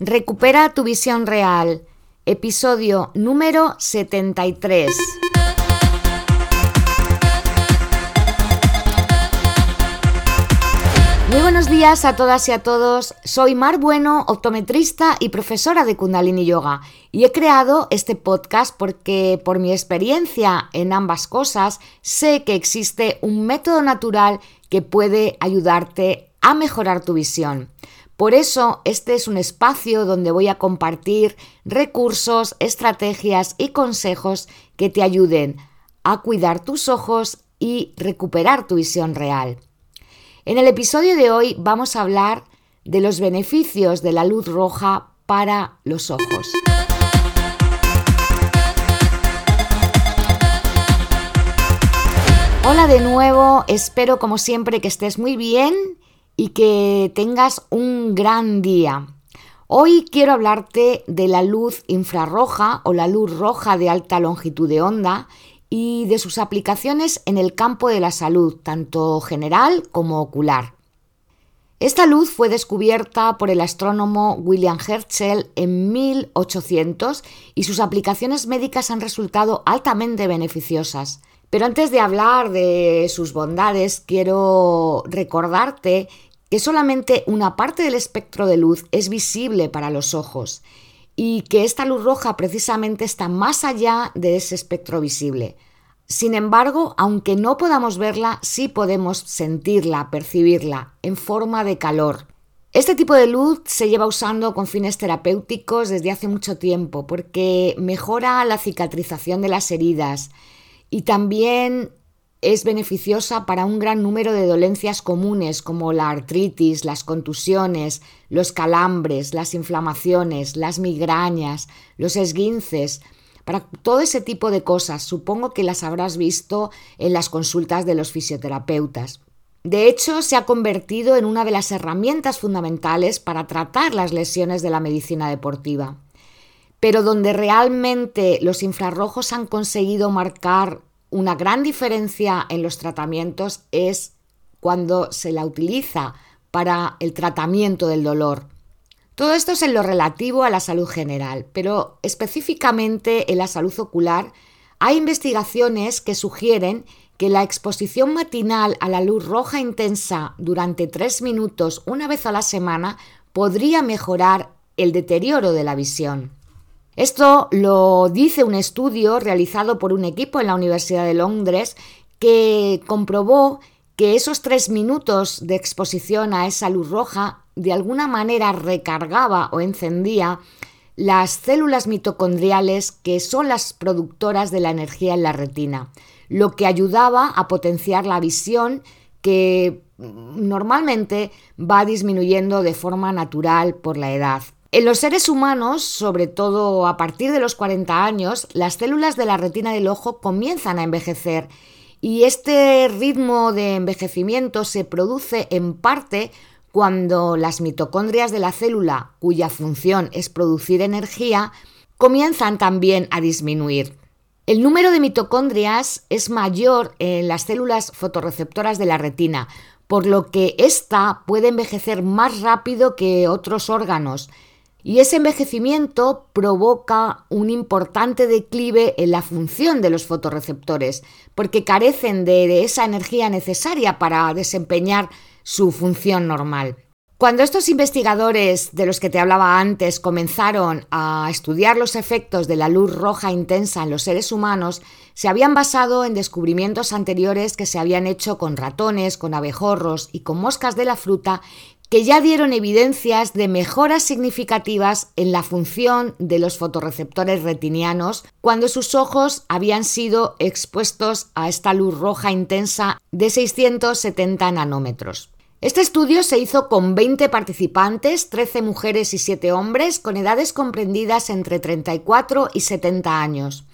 Recupera tu visión real. Episodio número 73. Muy buenos días a todas y a todos. Soy Mar Bueno, optometrista y profesora de Kundalini Yoga. Y he creado este podcast porque por mi experiencia en ambas cosas sé que existe un método natural que puede ayudarte a mejorar tu visión. Por eso este es un espacio donde voy a compartir recursos, estrategias y consejos que te ayuden a cuidar tus ojos y recuperar tu visión real. En el episodio de hoy vamos a hablar de los beneficios de la luz roja para los ojos. Hola de nuevo, espero como siempre que estés muy bien y que tengas un gran día. Hoy quiero hablarte de la luz infrarroja o la luz roja de alta longitud de onda y de sus aplicaciones en el campo de la salud, tanto general como ocular. Esta luz fue descubierta por el astrónomo William Herschel en 1800 y sus aplicaciones médicas han resultado altamente beneficiosas. Pero antes de hablar de sus bondades, quiero recordarte que solamente una parte del espectro de luz es visible para los ojos y que esta luz roja precisamente está más allá de ese espectro visible. Sin embargo, aunque no podamos verla, sí podemos sentirla, percibirla, en forma de calor. Este tipo de luz se lleva usando con fines terapéuticos desde hace mucho tiempo porque mejora la cicatrización de las heridas, y también es beneficiosa para un gran número de dolencias comunes como la artritis, las contusiones, los calambres, las inflamaciones, las migrañas, los esguinces, para todo ese tipo de cosas. Supongo que las habrás visto en las consultas de los fisioterapeutas. De hecho, se ha convertido en una de las herramientas fundamentales para tratar las lesiones de la medicina deportiva pero donde realmente los infrarrojos han conseguido marcar una gran diferencia en los tratamientos es cuando se la utiliza para el tratamiento del dolor. Todo esto es en lo relativo a la salud general, pero específicamente en la salud ocular hay investigaciones que sugieren que la exposición matinal a la luz roja intensa durante tres minutos una vez a la semana podría mejorar el deterioro de la visión. Esto lo dice un estudio realizado por un equipo en la Universidad de Londres que comprobó que esos tres minutos de exposición a esa luz roja de alguna manera recargaba o encendía las células mitocondriales que son las productoras de la energía en la retina, lo que ayudaba a potenciar la visión que normalmente va disminuyendo de forma natural por la edad. En los seres humanos, sobre todo a partir de los 40 años, las células de la retina del ojo comienzan a envejecer y este ritmo de envejecimiento se produce en parte cuando las mitocondrias de la célula, cuya función es producir energía, comienzan también a disminuir. El número de mitocondrias es mayor en las células fotorreceptoras de la retina, por lo que ésta puede envejecer más rápido que otros órganos, y ese envejecimiento provoca un importante declive en la función de los fotorreceptores, porque carecen de, esa energía necesaria para desempeñar su función normal. Cuando estos investigadores de los que te hablaba antes comenzaron a estudiar los efectos de la luz roja intensa en los seres humanos, se habían basado en descubrimientos anteriores que se habían hecho con ratones, con abejorros y con moscas de la fruta que ya dieron evidencias de mejoras significativas en la función de los fotorreceptores retinianos cuando sus ojos habían sido expuestos a esta luz roja intensa de 670 nanómetros. Este estudio se hizo con 20 participantes, 13 mujeres y 7 hombres, con edades comprendidas entre 34 y 70 años.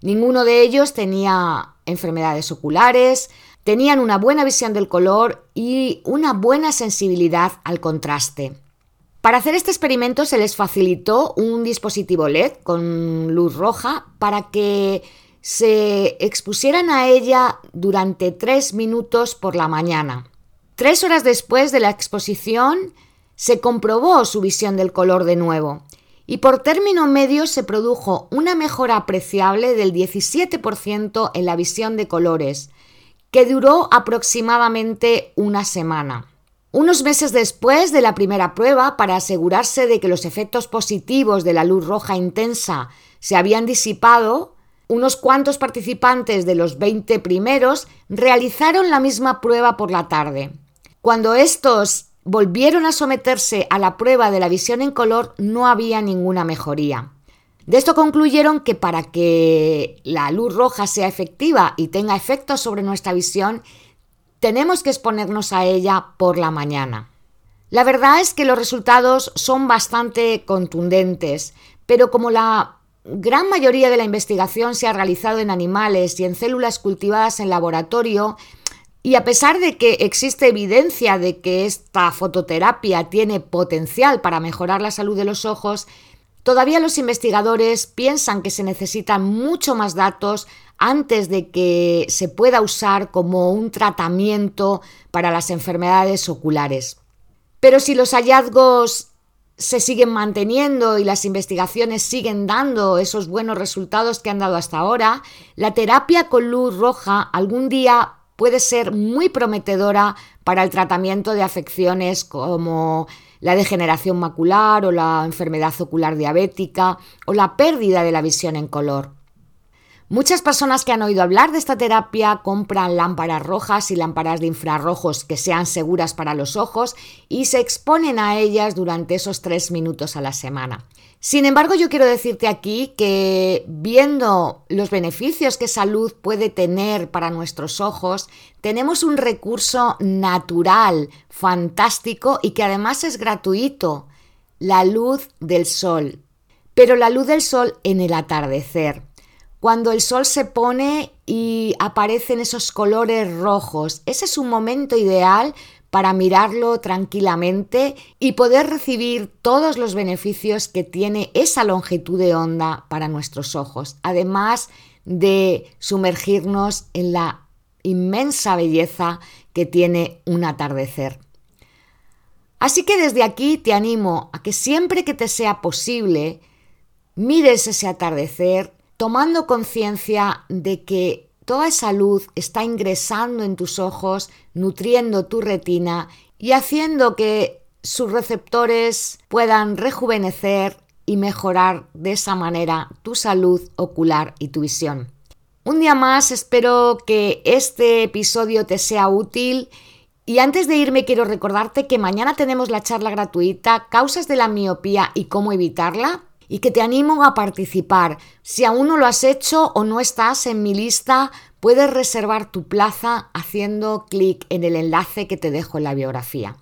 Ninguno de ellos tenía enfermedades oculares, Tenían una buena visión del color y una buena sensibilidad al contraste. Para hacer este experimento se les facilitó un dispositivo LED con luz roja para que se expusieran a ella durante tres minutos por la mañana. Tres horas después de la exposición se comprobó su visión del color de nuevo y por término medio se produjo una mejora apreciable del 17% en la visión de colores, que duró aproximadamente una semana. Unos meses después de la primera prueba, para asegurarse de que los efectos positivos de la luz roja intensa se habían disipado, unos cuantos participantes de los 20 primeros realizaron la misma prueba por la tarde. Cuando estos volvieron a someterse a la prueba de la visión en color, no había ninguna mejoría. De esto concluyeron que para que la luz roja sea efectiva y tenga efectos sobre nuestra visión, tenemos que exponernos a ella por la mañana. La verdad es que los resultados son bastante contundentes, pero como la gran mayoría de la investigación se ha realizado en animales y en células cultivadas en laboratorio, y a pesar de que existe evidencia de que esta fototerapia tiene potencial para mejorar la salud de los ojos, todavía los investigadores piensan que se necesitan mucho más datos antes de que se pueda usar como un tratamiento para las enfermedades oculares. Pero si los hallazgos se siguen manteniendo y las investigaciones siguen dando esos buenos resultados que han dado hasta ahora, la terapia con luz roja algún día puede ser muy prometedora para el tratamiento de afecciones como la degeneración macular o la enfermedad ocular diabética o la pérdida de la visión en color. Muchas personas que han oído hablar de esta terapia compran lámparas rojas y lámparas de infrarrojos que sean seguras para los ojos y se exponen a ellas durante esos tres minutos a la semana. Sin embargo, yo quiero decirte aquí que viendo los beneficios que salud puede tener para nuestros ojos, tenemos un recurso natural, fantástico y que además es gratuito, la luz del sol. Pero la luz del sol en el atardecer cuando el sol se pone y aparecen esos colores rojos. Ese es un momento ideal para mirarlo tranquilamente y poder recibir todos los beneficios que tiene esa longitud de onda para nuestros ojos, además de sumergirnos en la inmensa belleza que tiene un atardecer. Así que desde aquí te animo a que siempre que te sea posible, mires ese atardecer tomando conciencia de que toda esa luz está ingresando en tus ojos, nutriendo tu retina y haciendo que sus receptores puedan rejuvenecer y mejorar de esa manera tu salud ocular y tu visión. Un día más espero que este episodio te sea útil y antes de irme quiero recordarte que mañana tenemos la charla gratuita Causas de la miopía y cómo evitarla y que te animo a participar. Si aún no lo has hecho o no estás en mi lista, puedes reservar tu plaza haciendo clic en el enlace que te dejo en la biografía.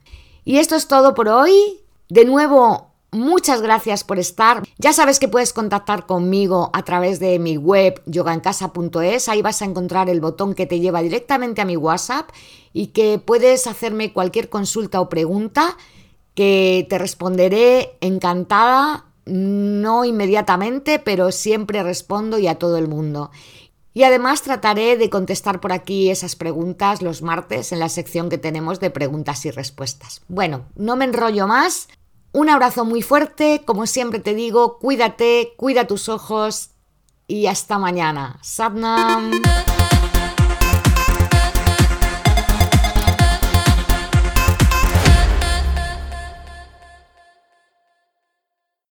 Y esto es todo por hoy. De nuevo, muchas gracias por estar. Ya sabes que puedes contactar conmigo a través de mi web yogaencasa.es. Ahí vas a encontrar el botón que te lleva directamente a mi WhatsApp y que puedes hacerme cualquier consulta o pregunta que te responderé encantada no inmediatamente, pero siempre respondo y a todo el mundo. Y además trataré de contestar por aquí esas preguntas los martes en la sección que tenemos de preguntas y respuestas. Bueno, no me enrollo más. Un abrazo muy fuerte, como siempre te digo, cuídate, cuida tus ojos y hasta mañana. Sadnam.